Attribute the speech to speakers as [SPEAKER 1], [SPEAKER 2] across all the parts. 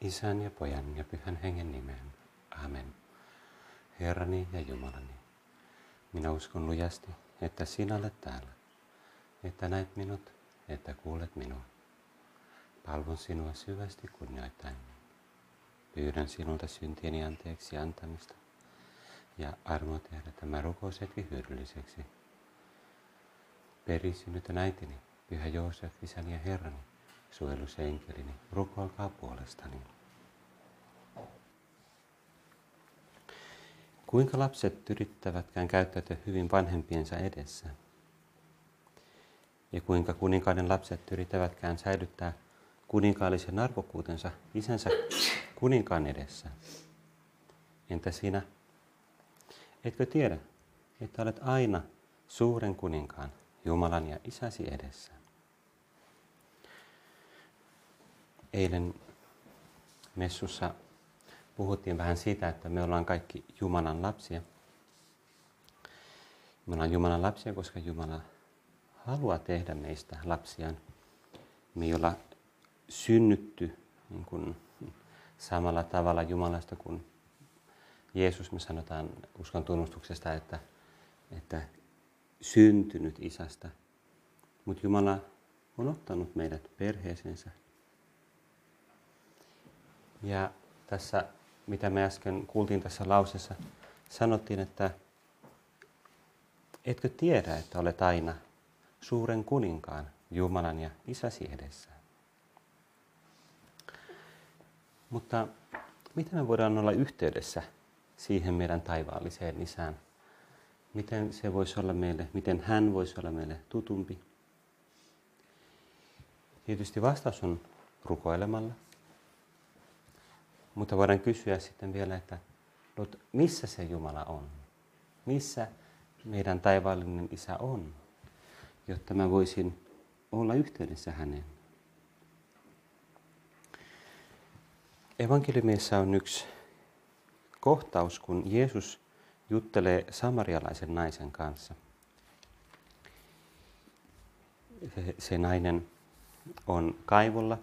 [SPEAKER 1] Isän ja Pojan ja Pyhän Hengen nimeen. Amen. Herrani ja Jumalani, minä uskon lujasti, että sinä olet täällä, että näet minut, että kuulet minua. Palvon sinua syvästi kunnioittain. Pyydän sinulta syntieni anteeksi antamista ja armoa tehdä tämä rukous hyödylliseksi. Perisynnyt äitini, Pyhä Joosef, isäni ja Herrani, suojelusenkelini, rukoilkaa puolestani. Kuinka lapset yrittävätkään käyttäytyä hyvin vanhempiensa edessä? Ja kuinka kuninkaiden lapset yrittävätkään säilyttää kuninkaallisen arvokkuutensa isänsä kuninkaan edessä? Entä sinä? Etkö tiedä, että olet aina suuren kuninkaan, Jumalan ja isäsi edessä? Eilen messussa puhuttiin vähän siitä, että me ollaan kaikki Jumalan lapsia. Me ollaan Jumalan lapsia, koska Jumala haluaa tehdä meistä lapsiaan. Me ei olla synnytty niin kuin samalla tavalla Jumalasta kuin Jeesus. Me sanotaan uskon tunnustuksesta, että, että syntynyt isästä. Mutta Jumala on ottanut meidät perheeseensä ja tässä, mitä me äsken kuultiin tässä lauseessa, sanottiin, että etkö tiedä, että olet aina suuren kuninkaan Jumalan ja isäsi edessä. Mutta miten me voidaan olla yhteydessä siihen meidän taivaalliseen isään? Miten se voisi olla meille, miten hän voisi olla meille tutumpi? Tietysti vastaus on rukoilemalla, mutta voidaan kysyä sitten vielä, että missä se Jumala on? Missä meidän taivaallinen Isä on, jotta mä voisin olla yhteydessä häneen? Evankeliumissa on yksi kohtaus, kun Jeesus juttelee samarialaisen naisen kanssa. Se, se nainen on kaivolla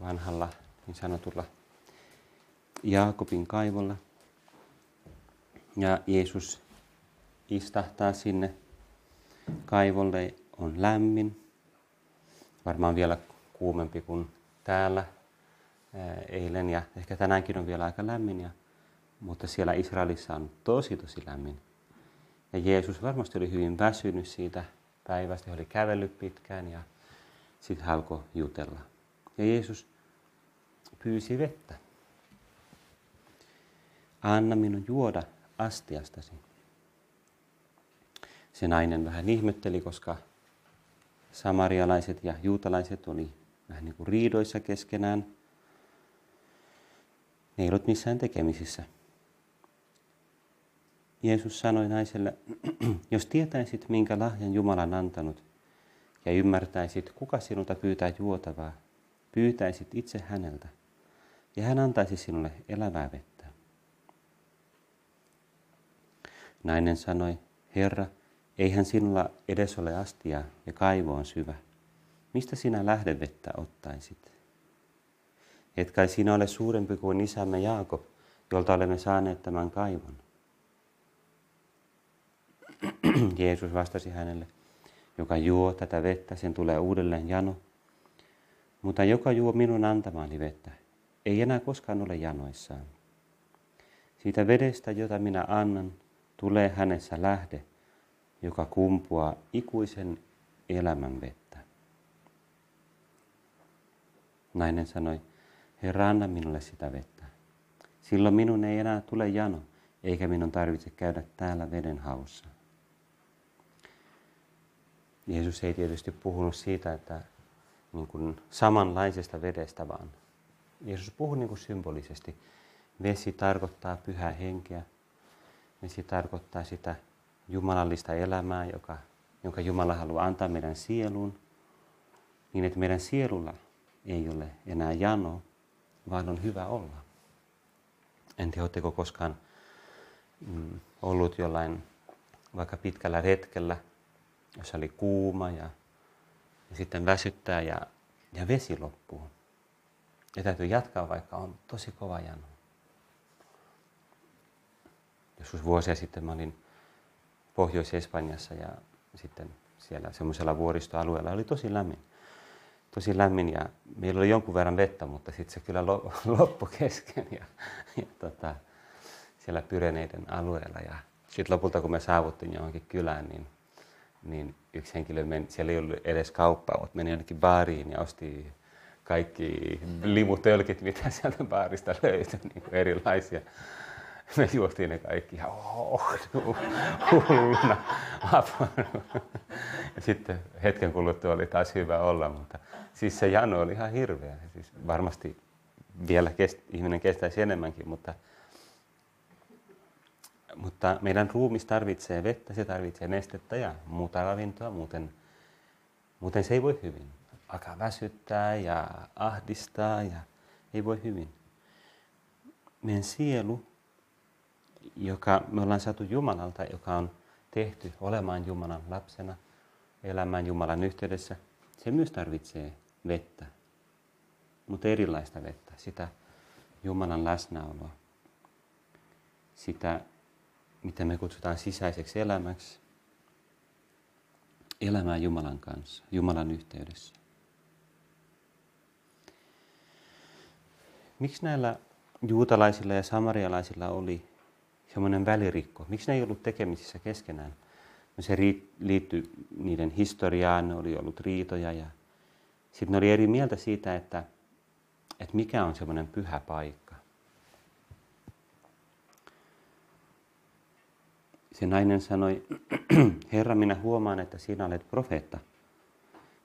[SPEAKER 1] vanhalla niin sanotulla Jaakobin kaivolla. Ja Jeesus istahtaa sinne kaivolle, on lämmin, varmaan vielä kuumempi kuin täällä eilen ja ehkä tänäänkin on vielä aika lämmin, ja, mutta siellä Israelissa on tosi tosi lämmin. Ja Jeesus varmasti oli hyvin väsynyt siitä päivästä, oli kävellyt pitkään ja sitten alkoi jutella. Ja Jeesus pyysi vettä. Anna minun juoda astiastasi. Se nainen vähän ihmetteli, koska samarialaiset ja juutalaiset oli vähän niin kuin riidoissa keskenään. Ne ei ollut missään tekemisissä. Jeesus sanoi naiselle, jos tietäisit, minkä lahjan Jumala on antanut, ja ymmärtäisit, kuka sinulta pyytää juotavaa, pyytäisit itse häneltä, ja hän antaisi sinulle elävää vettä. Nainen sanoi, Herra, eihän sinulla edes ole astia ja kaivo on syvä. Mistä sinä lähdevettä ottaisit? Et kai sinä ole suurempi kuin isämme Jaakob, jolta olemme saaneet tämän kaivon. Jeesus vastasi hänelle, joka juo tätä vettä, sen tulee uudelleen jano. Mutta joka juo minun antamaani vettä, ei enää koskaan ole janoissaan. Siitä vedestä, jota minä annan, tulee hänessä lähde, joka kumpuaa ikuisen elämän vettä. Nainen sanoi, Herra, anna minulle sitä vettä. Silloin minun ei enää tule jano, eikä minun tarvitse käydä täällä veden haussa. Jeesus ei tietysti puhunut siitä, että niin kuin samanlaisesta vedestä, vaan Jeesus puhui niin kuin symbolisesti. Vesi tarkoittaa pyhää henkeä. Vesi tarkoittaa sitä jumalallista elämää, joka, jonka Jumala haluaa antaa meidän sieluun, niin että meidän sielulla ei ole enää jano, vaan on hyvä olla. En tiedä, oletteko koskaan mm, ollut jollain vaikka pitkällä retkellä, jossa oli kuuma ja, ja sitten väsyttää ja, ja vesi loppuu Ja täytyy jatkaa, vaikka on tosi kova jano. Joskus vuosia sitten mä olin Pohjois-Espanjassa ja sitten siellä semmoisella vuoristoalueella oli tosi lämmin. Tosi lämmin ja meillä oli jonkun verran vettä, mutta sitten se kyllä loppui kesken ja, ja tota, siellä Pyreneiden alueella. Ja sitten lopulta kun me saavuttiin johonkin kylään, niin, niin yksi henkilö meni, siellä ei ollut edes kauppaa, mutta meni jonnekin baariin ja osti kaikki limutölkit, mitä sieltä baarista löytyi, niin kuin erilaisia. Me juostiin ne kaikki ja oh, hulluna Ja sitten hetken kuluttua oli taas hyvä olla, mutta siis se jano oli ihan hirveä. Siis varmasti vielä kest, ihminen kestäisi enemmänkin, mutta, mutta meidän ruumis tarvitsee vettä, se tarvitsee nestettä ja muuta ravintoa, muuten, muuten se ei voi hyvin. Alkaa väsyttää ja ahdistaa ja ei voi hyvin. Meidän sielu joka me ollaan saatu Jumalalta, joka on tehty olemaan Jumalan lapsena, elämään Jumalan yhteydessä, se myös tarvitsee vettä, mutta erilaista vettä, sitä Jumalan läsnäoloa, sitä, mitä me kutsutaan sisäiseksi elämäksi, elämää Jumalan kanssa, Jumalan yhteydessä. Miksi näillä juutalaisilla ja samarialaisilla oli semmoinen välirikko. Miksi ne ei ollut tekemisissä keskenään? No se liittyi niiden historiaan, ne oli ollut riitoja ja sitten ne oli eri mieltä siitä, että, että mikä on semmoinen pyhä paikka. Se nainen sanoi, Herra, minä huomaan, että sinä olet profeetta.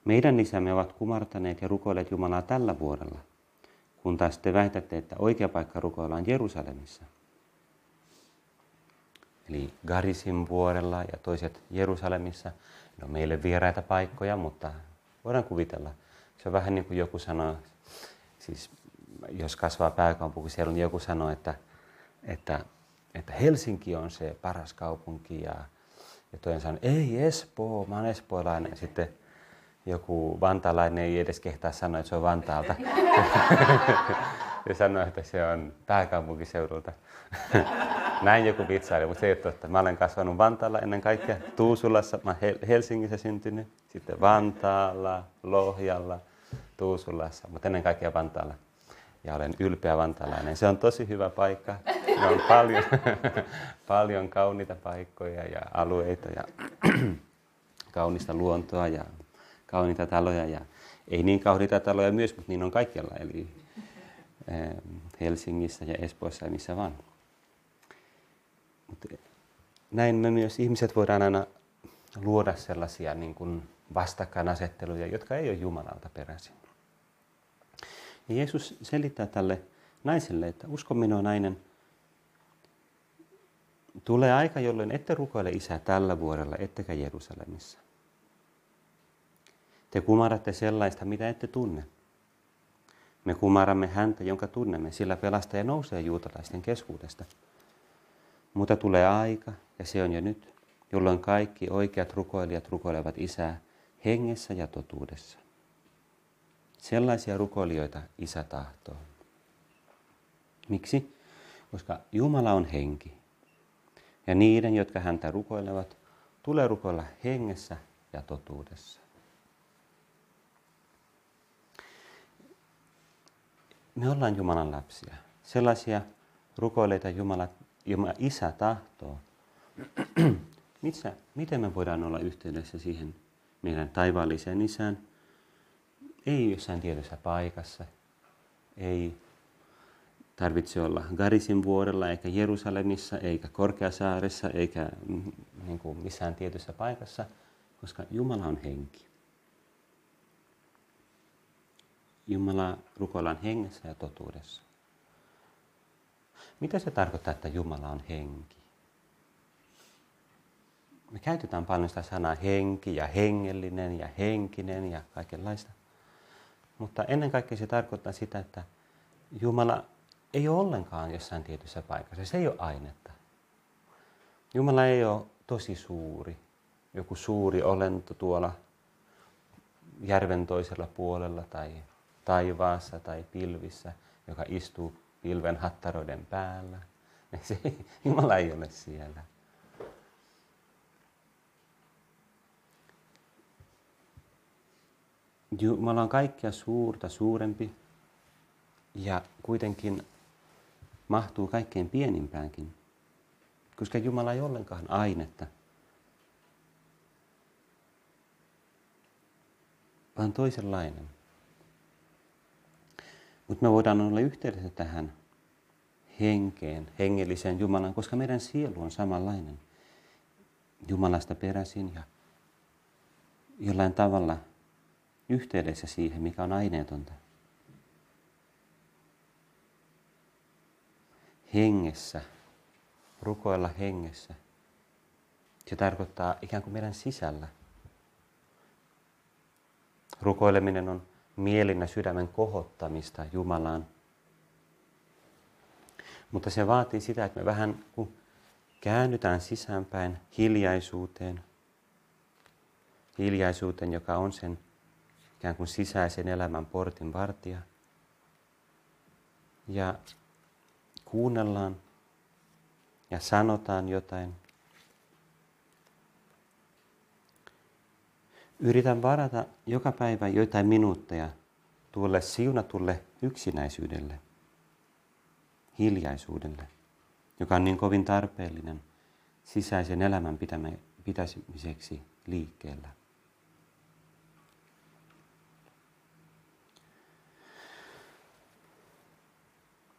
[SPEAKER 1] Meidän isämme ovat kumartaneet ja rukoilleet Jumalaa tällä vuodella, kun taas te väitätte, että oikea paikka rukoillaan Jerusalemissa eli Garisin vuorella ja toiset Jerusalemissa. Ne on meille vieraita paikkoja, mutta voidaan kuvitella. Se on vähän niin kuin joku sanoo, siis jos kasvaa pääkaupunkiseudulla, niin joku sanoo, että, että, että Helsinki on se paras kaupunki ja, ja toinen sanoo, ei Espoo, mä oon espoolainen. Sitten joku vantaalainen ei edes kehtaa sanoa, että se on Vantaalta. ja sanoo, että se on pääkaupunkiseudulta. Näin joku vitsaili, mutta se ei ole totta. Mä olen kasvanut Vantaalla ennen kaikkea, Tuusulassa, mä Helsingissä syntynyt, sitten Vantaalla, Lohjalla, Tuusulassa, mutta ennen kaikkea Vantaalla. Ja olen ylpeä vantaalainen. Se on tosi hyvä paikka. Ne on paljon, paljon kauniita paikkoja ja alueita ja kaunista luontoa ja kauniita taloja. Ja ei niin kauniita taloja myös, mutta niin on kaikkialla. Eli eh, Helsingissä ja Espoossa ja missä vaan. Mutta näin me myös ihmiset voidaan aina luoda sellaisia niin kuin vastakkainasetteluja, jotka ei ole Jumalalta peräisin. Ja Jeesus selittää tälle naiselle, että usko minua nainen, tulee aika, jolloin ette rukoile isää tällä vuodella, ettekä Jerusalemissa. Te kumaratte sellaista, mitä ette tunne. Me kumaramme häntä, jonka tunnemme, sillä pelastaja nousee juutalaisten keskuudesta – mutta tulee aika, ja se on jo nyt, jolloin kaikki oikeat rukoilijat rukoilevat Isää hengessä ja totuudessa. Sellaisia rukoilijoita Isä tahtoo. Miksi? Koska Jumala on henki. Ja niiden, jotka häntä rukoilevat, tulee rukoilla hengessä ja totuudessa. Me ollaan Jumalan lapsia. Sellaisia rukoileita Jumala Jumala Isä tahtoo. Missä, miten me voidaan olla yhteydessä siihen meidän taivaalliseen Isään? Ei jossain tietyssä paikassa, ei tarvitse olla Garisin vuorella, eikä Jerusalemissa, eikä Korkeasaaressa, eikä mm, niin kuin missään tietyssä paikassa, koska Jumala on henki. Jumala rukoillaan hengessä ja totuudessa. Mitä se tarkoittaa, että Jumala on henki? Me käytetään paljon sitä sanaa henki ja hengellinen ja henkinen ja kaikenlaista. Mutta ennen kaikkea se tarkoittaa sitä, että Jumala ei ole ollenkaan jossain tietyssä paikassa. Se ei ole ainetta. Jumala ei ole tosi suuri, joku suuri olento tuolla järven toisella puolella tai taivaassa tai pilvissä, joka istuu pilven hattaroiden päällä. Se, Jumala ei ole siellä. Jumala on kaikkia suurta suurempi ja kuitenkin mahtuu kaikkein pienimpäänkin, koska Jumala ei ollenkaan ainetta, vaan toisenlainen. Mutta me voidaan olla yhteydessä tähän henkeen, hengelliseen Jumalaan, koska meidän sielu on samanlainen. Jumalasta peräisin ja jollain tavalla yhteydessä siihen, mikä on aineetonta. Hengessä, rukoilla hengessä. Se tarkoittaa ikään kuin meidän sisällä. Rukoileminen on mielin sydämen kohottamista Jumalaan. Mutta se vaatii sitä, että me vähän kun käännytään sisäänpäin hiljaisuuteen, hiljaisuuteen, joka on sen ikään kuin sisäisen elämän portin vartija. Ja kuunnellaan ja sanotaan jotain. Yritän varata joka päivä joitain minuutteja tuolle siunatulle yksinäisyydelle, hiljaisuudelle, joka on niin kovin tarpeellinen sisäisen elämän pitämiseksi liikkeellä.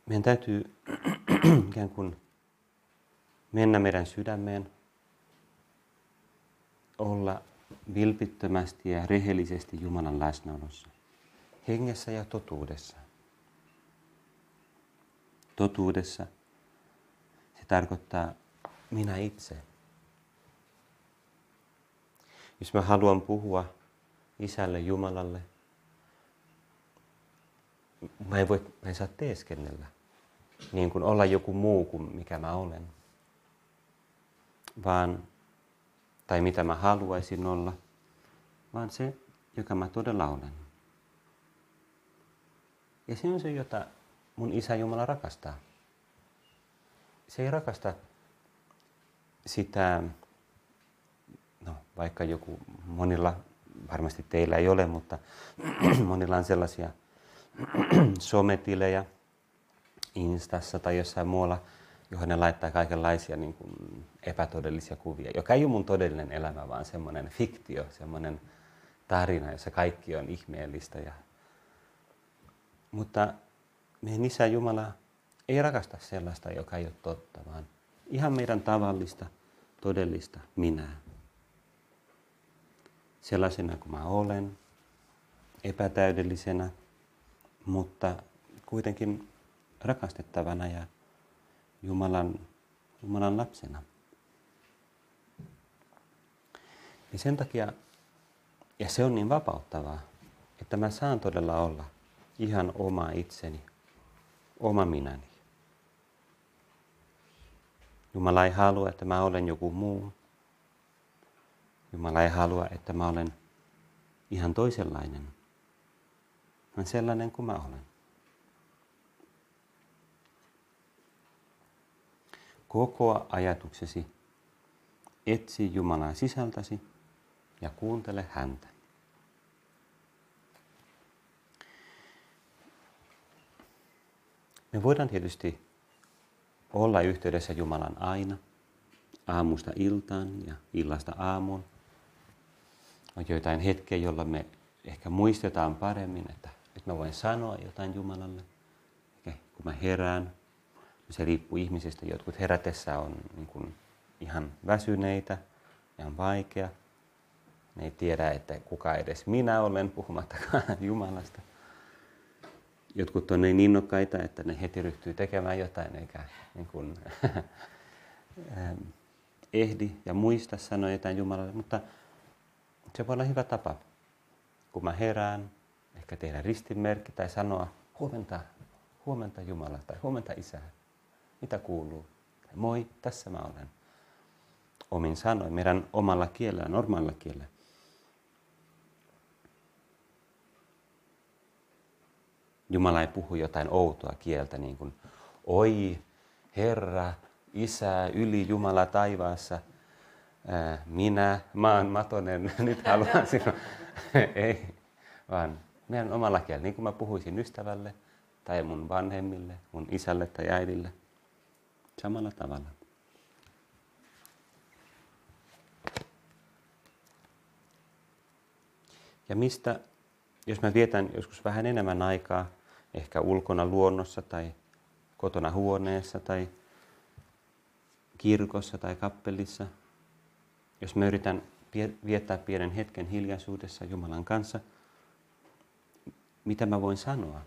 [SPEAKER 1] meidän täytyy ikään kuin mennä meidän sydämeen, olla vilpittömästi ja rehellisesti Jumalan läsnäolossa, hengessä ja totuudessa. Totuudessa se tarkoittaa minä itse. Jos mä haluan puhua isälle Jumalalle, mä en, voi, mä en saa teeskennellä niin kuin olla joku muu kuin mikä mä olen, vaan, tai mitä mä haluaisin olla, vaan se, joka mä todella olen. Ja se on se, jota mun isä Jumala rakastaa. Se ei rakasta sitä, no vaikka joku monilla, varmasti teillä ei ole, mutta monilla on sellaisia sometilejä, Instassa tai jossain muualla, johon ne laittaa kaikenlaisia niin kuin epätodellisia kuvia, joka ei ole mun todellinen elämä, vaan semmoinen fiktio, semmoinen tarina, jossa kaikki on ihmeellistä. Ja... Mutta meidän Isä Jumala ei rakasta sellaista, joka ei ole totta, vaan ihan meidän tavallista, todellista minää. Sellaisena kuin mä olen, epätäydellisenä, mutta kuitenkin rakastettavana ja Jumalan, Jumalan lapsena. Ja sen takia, ja se on niin vapauttavaa, että mä saan todella olla ihan oma itseni, oma minäni. Jumala ei halua, että mä olen joku muu. Jumala ei halua, että mä olen ihan toisenlainen, vaan sellainen kuin mä olen. Kokoa ajatuksesi, etsi Jumalaa sisältäsi ja kuuntele häntä. Me voidaan tietysti olla yhteydessä Jumalan aina, aamusta iltaan ja illasta aamuun. On joitain hetkiä, jolloin me ehkä muistetaan paremmin, että nyt mä voin sanoa jotain Jumalalle. Ehkä kun mä herään, se riippuu ihmisistä. Jotkut herätessä on niin kuin ihan väsyneitä, ihan vaikea. Ne ei tiedä, että kuka edes minä olen, puhumattakaan Jumalasta. Jotkut on niin innokkaita, että ne heti ryhtyy tekemään jotain, eikä niin kuin, ehdi ja muista sanoa jotain Jumalalle. Mutta se voi olla hyvä tapa, kun mä herään, ehkä tehdä ristinmerkki tai sanoa huomenta, huomenta Jumala tai huomenta Isä mitä kuuluu? Moi, tässä mä olen. Omin sanoin, meidän omalla kielellä, normaalilla kielellä. Jumala ei puhu jotain outoa kieltä, niin kuin oi Herra, Isä, yli Jumala taivaassa, minä, maan matonen, nyt haluan sinua. ei, vaan meidän omalla kielellä, niin kuin mä puhuisin ystävälle tai mun vanhemmille, mun isälle tai äidille, samalla tavalla. Ja mistä, jos mä vietän joskus vähän enemmän aikaa, ehkä ulkona luonnossa tai kotona huoneessa tai kirkossa tai kappelissa, jos mä yritän viettää pienen hetken hiljaisuudessa Jumalan kanssa, mitä mä voin sanoa?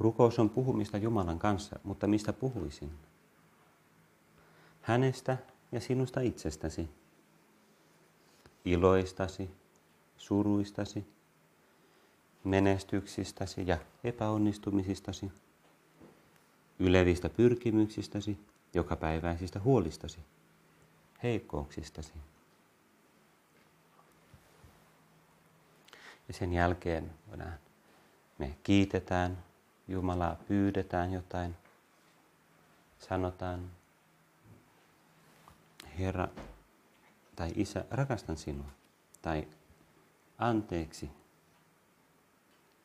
[SPEAKER 1] Rukous on puhumista Jumalan kanssa, mutta mistä puhuisin? Hänestä ja sinusta itsestäsi iloistasi, suruistasi, menestyksistäsi ja epäonnistumisistasi, ylevistä pyrkimyksistäsi, jokapäiväisistä huolistasi, heikkouksistasi. Ja sen jälkeen me kiitetään Jumalaa, pyydetään jotain, sanotaan, Herra, tai isä, rakastan sinua. Tai anteeksi.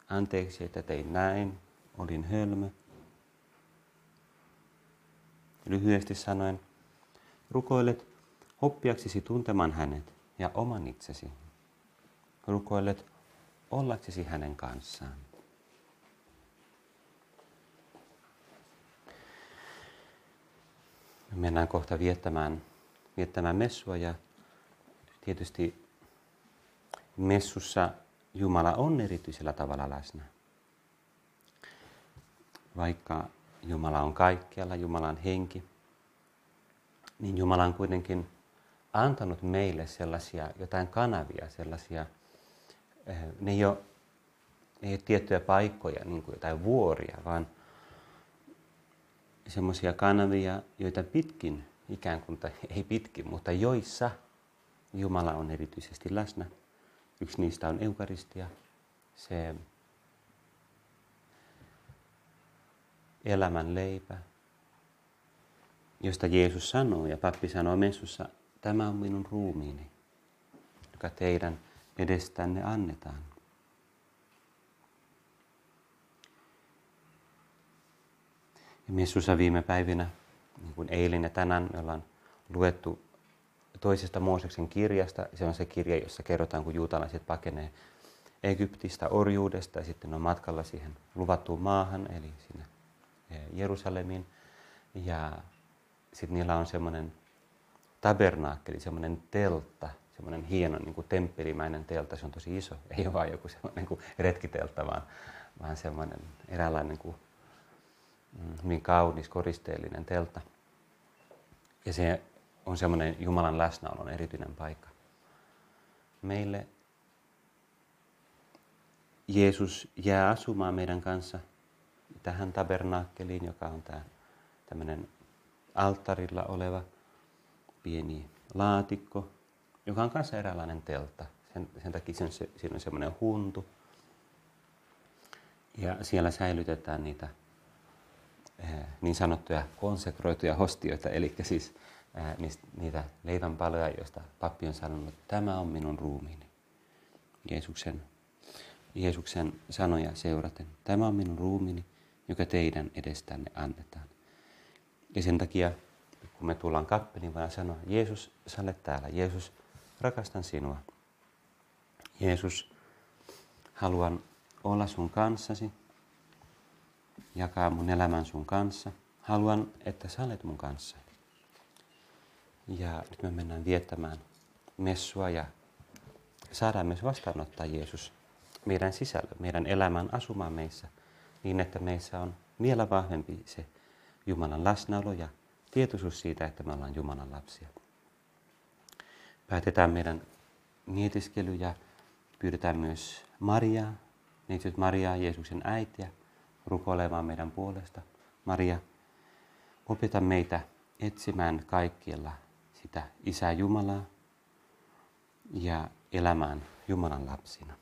[SPEAKER 1] Anteeksi, että tein näin, olin hölmö. Lyhyesti sanoen, rukoilet oppiaksesi tuntemaan hänet ja oman itsesi. Rukoilet ollaksesi hänen kanssaan. Mennään kohta viettämään, viettämään messua ja tietysti messussa Jumala on erityisellä tavalla läsnä. Vaikka Jumala on kaikkialla, Jumala on henki, niin Jumala on kuitenkin antanut meille sellaisia jotain kanavia, sellaisia, eh, ne ei ole, ei ole tiettyjä paikkoja, niin kuin jotain vuoria, vaan semmoisia kanavia, joita pitkin, ikään kuin, tai ei pitkin, mutta joissa – Jumala on erityisesti läsnä. Yksi niistä on eukaristia, se elämän leipä, josta Jeesus sanoo ja pappi sanoo messussa, tämä on minun ruumiini, joka teidän edestänne annetaan. Messussa viime päivinä, niin kuin eilen ja tänään, me ollaan luettu toisesta Mooseksen kirjasta. Se on se kirja, jossa kerrotaan, kun juutalaiset pakenee Egyptistä orjuudesta ja sitten on matkalla siihen luvattuun maahan, eli sinne eh, Jerusalemiin. Ja sitten niillä on semmoinen tabernaakkeli, semmoinen teltta, semmoinen hieno niin kuin temppelimäinen teltta, se on tosi iso, ei ole vain joku semmoinen kuin retkiteltta, vaan, vaan semmoinen eräänlainen kuin, mm, hyvin kaunis, koristeellinen teltta. Ja se on semmoinen Jumalan läsnäolon erityinen paikka. Meille Jeesus jää asumaan meidän kanssa tähän tabernaakkeliin, joka on tämä tämmöinen alttarilla oleva pieni laatikko, joka on kanssa eräänlainen teltta. Sen, sen takia sen, se, siinä on semmoinen huntu. Ja siellä säilytetään niitä niin sanottuja konsekroituja hostioita, eli siis niitä leivänpaloja, joista pappi on sanonut, tämä on minun ruumiini. Jeesuksen, Jeesuksen sanoja seuraten. Tämä on minun ruumiini, joka teidän edestänne annetaan. Ja sen takia, kun me tullaan kappeliin, voidaan sanoa, Jeesus, sä olet täällä. Jeesus, rakastan sinua. Jeesus, haluan olla sun kanssasi, jakaa mun elämän sun kanssa. Haluan, että sä olet mun kanssa. Ja nyt me mennään viettämään messua ja saadaan myös vastaanottaa Jeesus meidän sisällä, meidän elämän asumaan meissä, niin että meissä on vielä vahvempi se Jumalan läsnäolo ja tietoisuus siitä, että me ollaan Jumalan lapsia. Päätetään meidän mietiskely ja pyydetään myös Mariaa, neitsyt Mariaa, Jeesuksen äitiä, rukoilemaan meidän puolesta. Maria, opeta meitä etsimään kaikkialla sitä Isä Jumalaa ja elämään Jumalan lapsina.